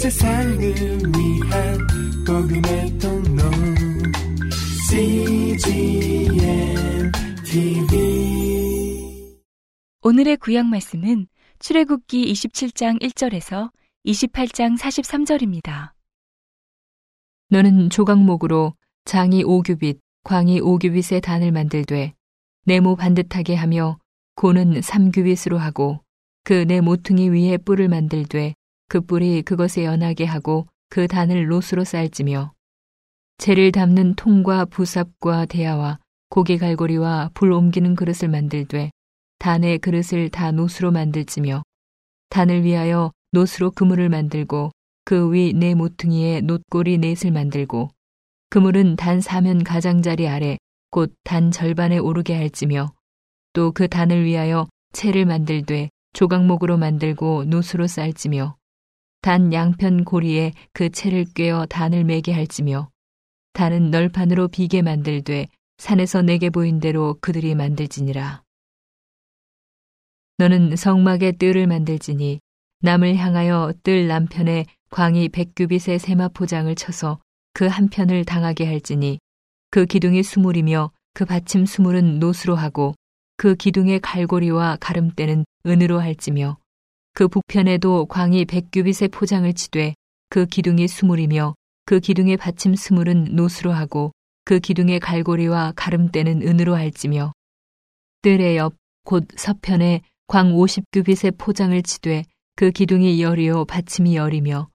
세상을 위한 복음의 통로 CGM TV 오늘의 구약 말씀은 출애굽기 27장 1절에서 28장 43절입니다. 너는 조각목으로 장이 5규빗, 광이 5규빗의 단을 만들되 네모 반듯하게 하며 고는 3규빗으로 하고 그 네 모퉁이 위에 뿔을 만들되 그 뿔이 그것에 연하게 하고 그 단을 노수로 쌀지며 재를 담는 통과 부삽과 대야와 고개 갈고리와 불 옮기는 그릇을 만들되 단의 그릇을 다 노수로 만들지며 단을 위하여 노수로 그물을 만들고 그 위 네 모퉁이에 놋고리 넷을 만들고 그물은 단 사면 가장자리 아래 곧 단 절반에 오르게 할지며 또 그 단을 위하여 채를 만들되 조각목으로 만들고 노수로 쌀지며 단 양편 고리에 그 채를 꿰어 단을 매게 할지며 단은 널판으로 비게 만들되 산에서 내게 보인 대로 그들이 만들지니라. 너는 성막의 뜰을 만들지니 남을 향하여 뜰 남편에 광이 백규빗의 세마포장을 쳐서 그 한편을 당하게 할지니 그 기둥이 수물이며 그 받침 수물은 노수로 하고 그 기둥의 갈고리와 가름대는 은으로 할지며 그 북편에도 광이 백규빗의 포장을 치되 그 기둥이 수물이며 그 기둥의 받침 스물은 노수로 하고 그 기둥의 갈고리와 가름대는 은으로 할지며. 뜰의 옆 곧 서편에 광 50규빗의 포장을 치되 그 기둥이 열이요 받침이 열이며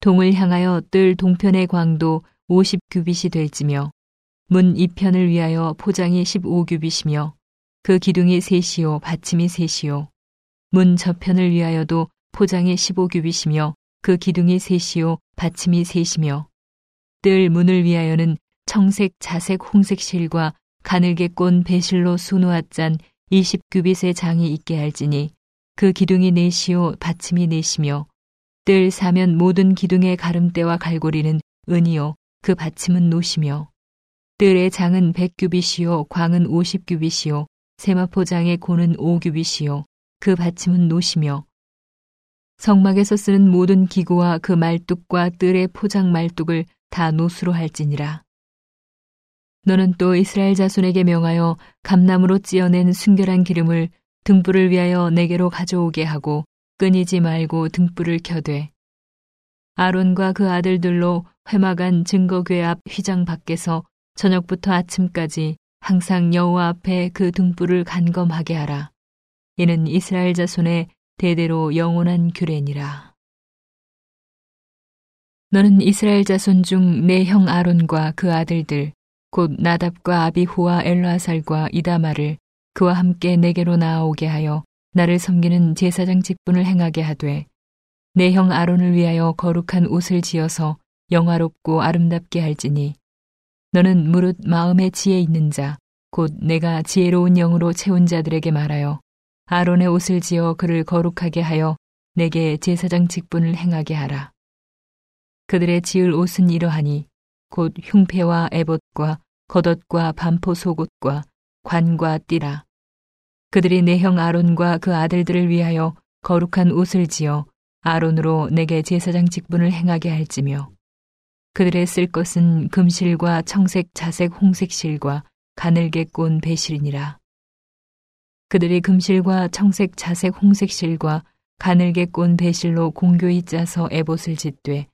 동을 향하여 뜰 동편의 광도 50규빗이 될지며 문 이편을 위하여 포장이 15규빗이며 그 기둥이 셋이요 받침이 셋이요 문 저편을 위하여도 포장이 15규빗이며 그 기둥이 셋이요 받침이 셋이며 뜰 문을 위하여는 청색 자색 홍색 실과 가늘게 꼰 배실로 수놓았짠 20규빗의 장이 있게 할지니 그 기둥이 넷이요 받침이 넷이며 뜰 사면 모든 기둥의 가름대와 갈고리는 은이요 그 받침은 노시며 뜰의 장은 100규빗이요 광은 50규빗이요 세마포장의 고는 5규빗이요 그 받침은 노시며 성막에서 쓰는 모든 기구와 그 말뚝과 뜰의 포장 말뚝을 다 노수로 할지니라. 너는 또 이스라엘 자손에게 명하여 감나무로 찌어낸 순결한 기름을 등불을 위하여 내게로 가져오게 하고 끊이지 말고 등불을 켜되 아론과 그 아들들로 회막안 증거궤 앞 휘장 밖에서 저녁부터 아침까지 항상 여호와 앞에 그 등불을 간검하게 하라. 이는 이스라엘 자손의 대대로 영원한 규례니라. 너는 이스라엘 자손 중 내 형 아론과 그 아들들 곧 나답과 아비후와 엘라살과 이다마를 그와 함께 내게로 나아오게 하여 나를 섬기는 제사장 직분을 행하게 하되 내 형 아론을 위하여 거룩한 옷을 지어서 영화롭고 아름답게 할지니 너는 무릇 마음에 지혜 있는 자 곧 내가 지혜로운 영으로 채운 자들에게 말하여 아론의 옷을 지어 그를 거룩하게 하여 내게 제사장 직분을 행하게 하라. 그들의 지을 옷은 이러하니 곧 흉패와 에봇과 겉옷과 반포 속옷과 관과 띠라. 그들이 내 형 아론과 그 아들들을 위하여 거룩한 옷을 지어 아론으로 내게 제사장 직분을 행하게 할지며 그들의 쓸 것은 금실과 청색, 자색, 홍색 실과 가늘게 꼰 배실이니라. 그들이 금실과 청색, 자색, 홍색 실과 가늘게 꼰 배실로 공교히 짜서 에봇을 짓되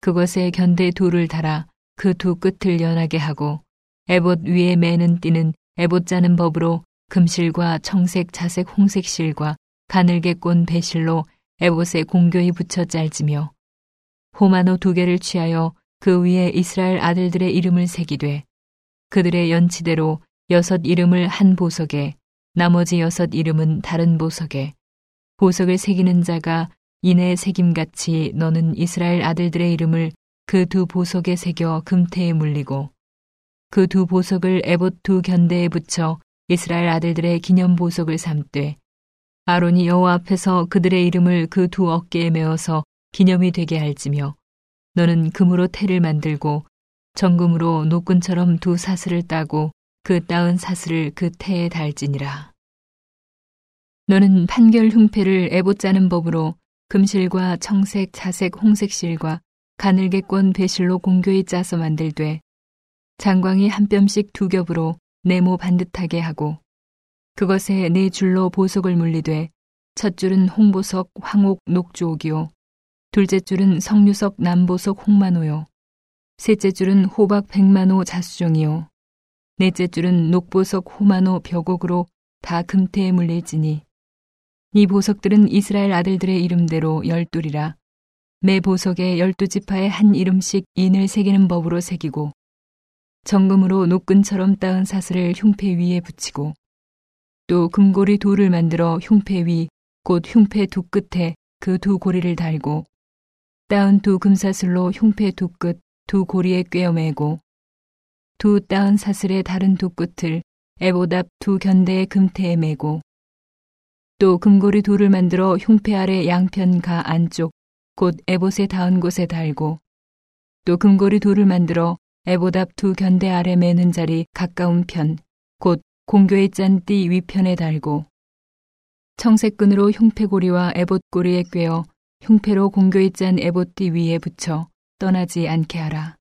그것에 견대 돌을 달아 그 두 끝을 연하게 하고 에봇 위에 매는 띠는 에봇 짜는 법으로 금실과 청색, 자색, 홍색 실과 가늘게 꼰 배실로 에봇에 공교히 붙여 짤지며 호마노 두 개를 취하여 그 위에 이스라엘 아들들의 이름을 새기되 그들의 연치대로 여섯 이름을 한 보석에 나머지 여섯 이름은 다른 보석에 보석을 새기는 자가 이내 새김같이 너는 이스라엘 아들들의 이름을 그 두 보석에 새겨 금태에 물리고 그 두 보석을 에봇 두 견대에 붙여 이스라엘 아들들의 기념 보석을 삼되 아론이 여호와 앞에서 그들의 이름을 그 두 어깨에 메어서 기념이 되게 할지며 너는 금으로 태를 만들고 정금으로 노끈처럼 두 사슬을 따고 그 따은 사슬을 그 태에 달지니라. 너는 판결 흉패를 애봇 짜는 법으로 금실과 청색, 자색, 홍색 실과 가늘게 꼰 배실로 공교히 짜서 만들되 장광이 한 뼘씩 두 겹으로 네모 반듯하게 하고 그것에 네 줄로 보석을 물리되 첫 줄은 홍보석, 황옥, 녹주옥이요. 둘째 줄은 성류석, 남보석, 홍만호요. 셋째 줄은 호박 백만호 자수종이요 넷째 줄은 녹보석, 호만호, 벽옥으로 다 금태에 물릴지니. 이 보석들은 이스라엘 아들들의 이름대로 열둘이라. 매 보석에 열두 지파의 한 이름씩 인을 새기는 법으로 새기고 정금으로 노끈처럼 따은 사슬을 흉패 위에 붙이고 또 금고리 둘을 만들어 흉패 위 곧 흉패 두 끝에 그 두 고리를 달고 따은 두 금사슬로 흉패 두 끝 두 고리에 꿰어매고 두 따은 사슬의 다른 두 끝을 에보답 두 견대의 금태에 매고 또 금고리 둘을 만들어 흉패 아래 양편 가 안쪽 곧 에봇에 닿은 곳에 달고 또 금고리 둘을 만들어 에보답 두 견대 아래 매는 자리 가까운 편 곧 공교의 짠띠 위편에 달고 청색끈으로 흉패고리와 에봇고리에 꿰어 흉패로 공교의 짠 에봇띠 위에 붙여 떠나지 않게 하라.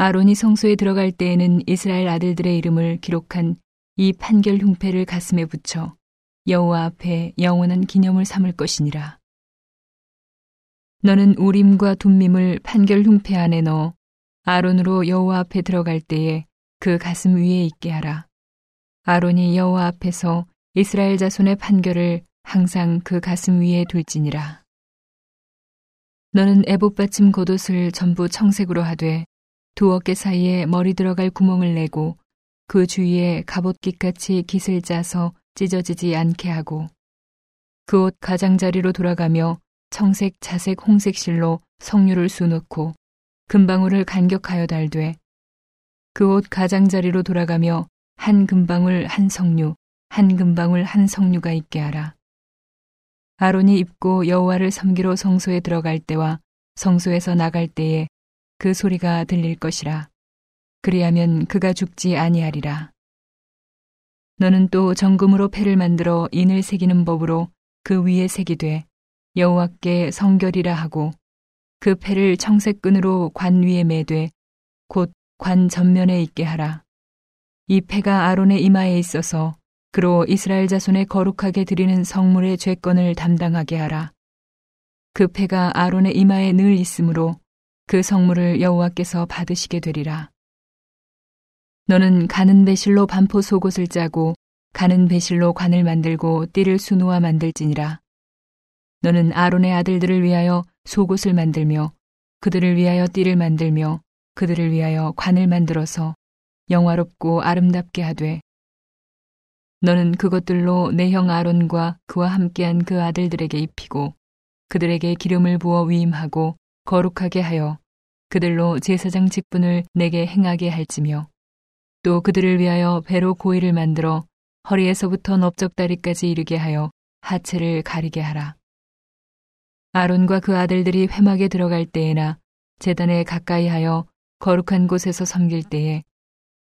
아론이 성소에 들어갈 때에는 이스라엘 아들들의 이름을 기록한 이 판결 흉패를 가슴에 붙여 여호와 앞에 영원한 기념을 삼을 것이니라. 너는 우림과 둠밈을 판결 흉패 안에 넣어 아론으로 여호와 앞에 들어갈 때에 그 가슴 위에 있게 하라. 아론이 여호와 앞에서 이스라엘 자손의 판결을 항상 그 가슴 위에 둘지니라. 너는 애봇 받침 겉옷을 전부 청색으로 하되 두 어깨 사이에 머리 들어갈 구멍을 내고 그 주위에 갑옷깃같이 깃을 짜서 찢어지지 않게 하고 그 옷 가장자리로 돌아가며 청색, 자색, 홍색 실로 석류를 수놓고 금방울을 간격하여 달되 그 옷 가장자리로 돌아가며 한 금방울 한 석류, 한 금방울 한 석류가 있게 하라. 아론이 입고 여호와를 섬기러 성소에 들어갈 때와 성소에서 나갈 때에 그 소리가 들릴 것이라. 그리하면 그가 죽지 아니하리라. 너는 또 정금으로 패를 만들어 인을 새기는 법으로 그 위에 새기되 여호와께 성결이라 하고 그 패를 청색끈으로 관 위에 매되 곧 관 전면에 있게 하라. 이 패가 아론의 이마에 있어서 그로 이스라엘 자손의 거룩하게 드리는 성물의 죄권을 담당하게 하라. 그 패가 아론의 이마에 늘 있으므로 그 성물을 여호와께서 받으시게 되리라. 너는 가는 배실로 반포 속옷을 짜고 가는 배실로 관을 만들고 띠를 수놓아 만들지니라. 너는 아론의 아들들을 위하여 속옷을 만들며 그들을 위하여 띠를 만들며 그들을 위하여 관을 만들어서 영화롭고 아름답게 하되 너는 그것들로 내 형 아론과 그와 함께한 그 아들들에게 입히고 그들에게 기름을 부어 위임하고 거룩하게 하여 그들로 제사장 직분을 내게 행하게 할지며 또 그들을 위하여 배로 고이를 만들어 허리에서부터 넓적다리까지 이르게 하여 하체를 가리게 하라. 아론과 그 아들들이 회막에 들어갈 때에나 재단에 가까이 하여 거룩한 곳에서 섬길 때에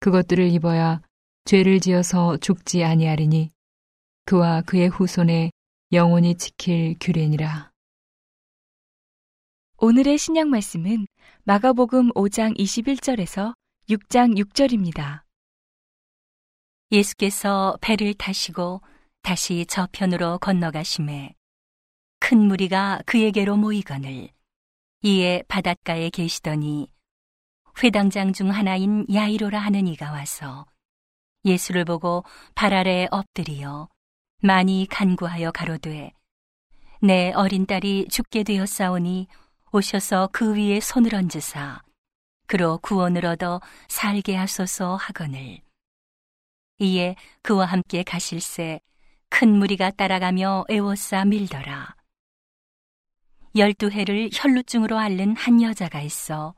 그것들을 입어야 죄를 지어서 죽지 아니하리니 그와 그의 후손에 영원히 지킬 규례니라. 오늘의 신약 말씀은 마가복음 5장 21절에서 6장 6절입니다. 예수께서 배를 타시고 다시 저편으로 건너가심에 큰 무리가 그에게로 모이거늘 이에 바닷가에 계시더니 회당장 중 하나인 야이로라 하는 이가 와서 예수를 보고 발 아래 엎드리어 많이 간구하여 가로되 내 어린 딸이 죽게 되었사오니 오셔서 그 위에 손을 얹으사 그로 구원을 얻어 살게 하소서 하거늘. 이에 그와 함께 가실새 큰 무리가 따라가며 애워싸 밀더라. 열두 해를 혈루증으로 앓는 한 여자가 있어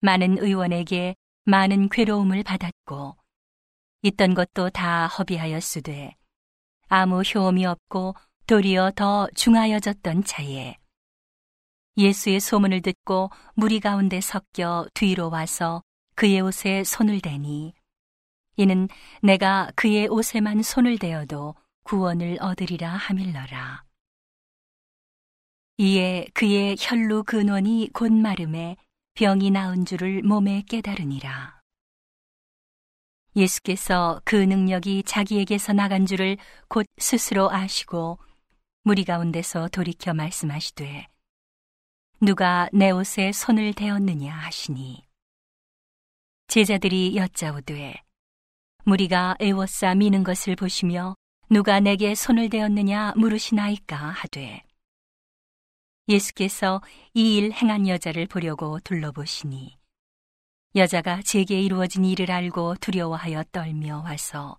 많은 의원에게 많은 괴로움을 받았고 있던 것도 다 허비하였으되 아무 효험이 없고 도리어 더 중하여졌던 차에 예수의 소문을 듣고 무리 가운데 섞여 뒤로 와서 그의 옷에 손을 대니 이는 내가 그의 옷에만 손을 대어도 구원을 얻으리라 하밀러라. 이에 그의 혈루 근원이 곧 마름에 병이 나은 줄을 몸에 깨달으니라. 예수께서 그 능력이 자기에게서 나간 줄을 곧 스스로 아시고 무리 가운데서 돌이켜 말씀하시되 누가 내 옷에 손을 대었느냐 하시니. 제자들이 여짜오되 무리가 애워싸 미는 것을 보시며 누가 내게 손을 대었느냐 물으시나이까 하되 예수께서 이 일 행한 여자를 보려고 둘러보시니 여자가 제게 이루어진 일을 알고 두려워하여 떨며 와서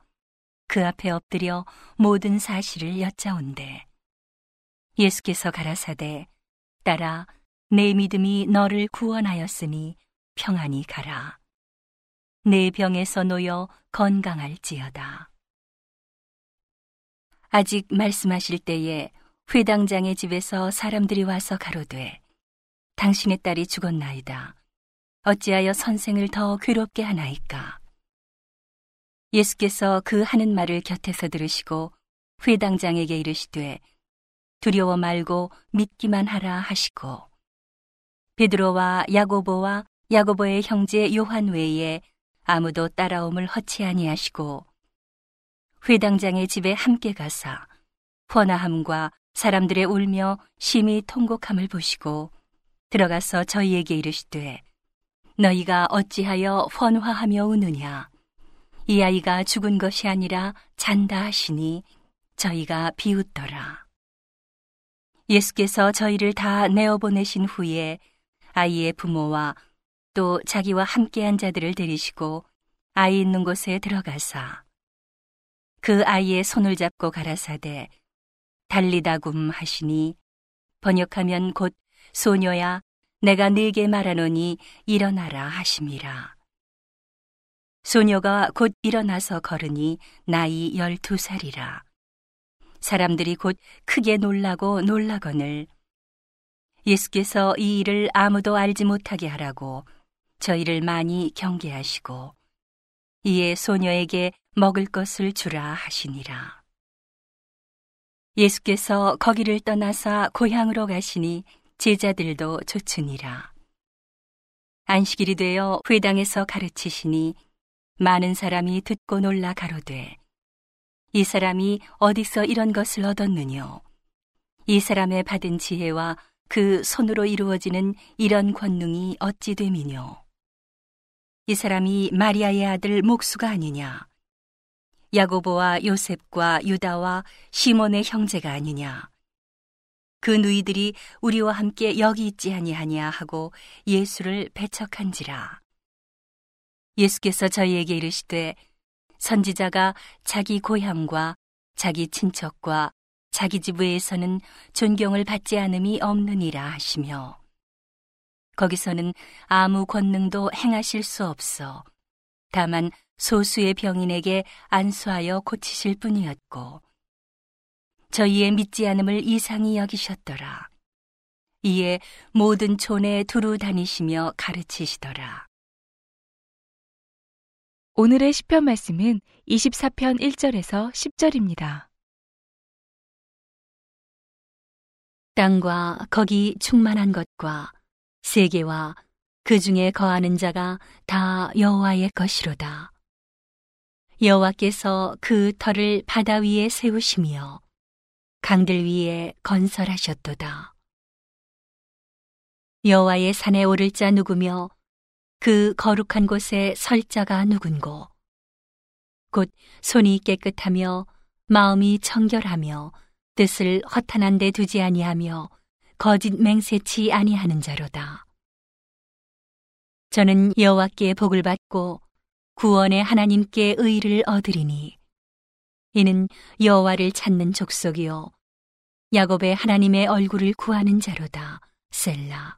그 앞에 엎드려 모든 사실을 여짜온대. 예수께서 가라사대 따라 내 믿음이 너를 구원하였으니 평안히 가라 내 병에서 놓여 건강할지어다 아직 말씀하실 때에 회당장의 집에서 사람들이 와서 가로되 당신의 딸이 죽었나이다. 어찌하여 선생을 더 괴롭게 하나이까? 예수께서 그 하는 말을 곁에서 들으시고 회당장에게 이르시되 두려워 말고 믿기만 하라 하시고 베드로와 야고보와 야고보의 형제 요한 외에 아무도 따라옴을 허치 아니하시고 회당장의 집에 함께 가사 번화함과 사람들의 울며 심히 통곡함을 보시고 들어가서 저희에게 이르시되 너희가 어찌하여 헌화하며 우느냐? 이 아이가 죽은 것이 아니라 잔다 하시니 저희가 비웃더라. 예수께서 저희를 다 내어 보내신 후에 아이의 부모와 또 자기와 함께한 자들을 데리시고 아이 있는 곳에 들어가사 그 아이의 손을 잡고 가라사대 달리다굼 하시니 번역하면 곧 소녀야 내가 네게 말하노니 일어나라 하심이라. 소녀가 곧 일어나서 걸으니 나이 열두 살이라. 사람들이 곧 크게 놀라고 놀라거늘 예수께서 이 일을 아무도 알지 못하게 하라고 저희를 많이 경계하시고 이에 소녀에게 먹을 것을 주라 하시니라. 예수께서 거기를 떠나사 고향으로 가시니 제자들도 쫓으니라. 안식일이 되어 회당에서 가르치시니 많은 사람이 듣고 놀라 가로되 이 사람이 어디서 이런 것을 얻었느뇨? 이 사람의 받은 지혜와 그 손으로 이루어지는 이런 권능이 어찌 됨이뇨? 이 사람이 마리아의 아들 목수가 아니냐? 야고보와 요셉과 유다와 시몬의 형제가 아니냐? 그 누이들이 우리와 함께 여기 있지 아니하냐 하고 예수를 배척한지라. 예수께서 저희에게 이르시되 선지자가 자기 고향과 자기 친척과 자기 집 외에서는 존경을 받지 않음이 없느니라 하시며 거기서는 아무 권능도 행하실 수 없어 다만 소수의 병인에게 안수하여 고치실 뿐이었고 저희의 믿지 않음을 이상히 여기셨더라. 이에 모든 촌에 두루 다니시며 가르치시더라. 오늘의 시편 말씀은 24편 1절에서 10절입니다. 땅과 거기 충만한 것과 세계와 그 중에 거하는 자가 다 여호와의 것이로다. 여호와께서 그 터를 바다 위에 세우시며 강들 위에 건설하셨도다. 여호와의 산에 오를 자 누구며 그 거룩한 곳에 설 자가 누군고 곧 손이 깨끗하며 마음이 청결하며 뜻을 허탄한 데 두지 아니하며 거짓 맹세치 아니하는 자로다. 저는 여호와께 복을 받고 구원의 하나님께 의를 얻으리니 이는 여호와를 찾는 족속이요 야곱의 하나님의 얼굴을 구하는 자로다 셀라.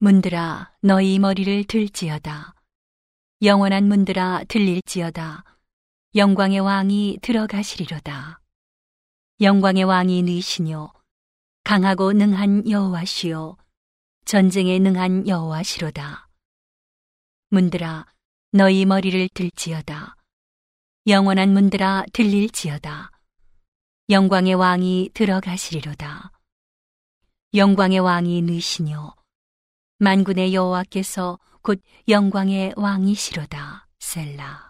문들아 너희 머리를 들지어다. 영원한 문들아 들릴지어다. 영광의 왕이 들어가시리로다 영광의 왕이 니시뇨. 강하고 능한 여호와시요. 전쟁에 능한 여호와시로다. 문들아 너희 머리를 들지어다. 영원한 문들아 들릴지어다. 영광의 왕이 들어가시리로다. 영광의 왕이 니시뇨. 만군의 여호와께서 곧 영광의 왕이시로다. 셀라.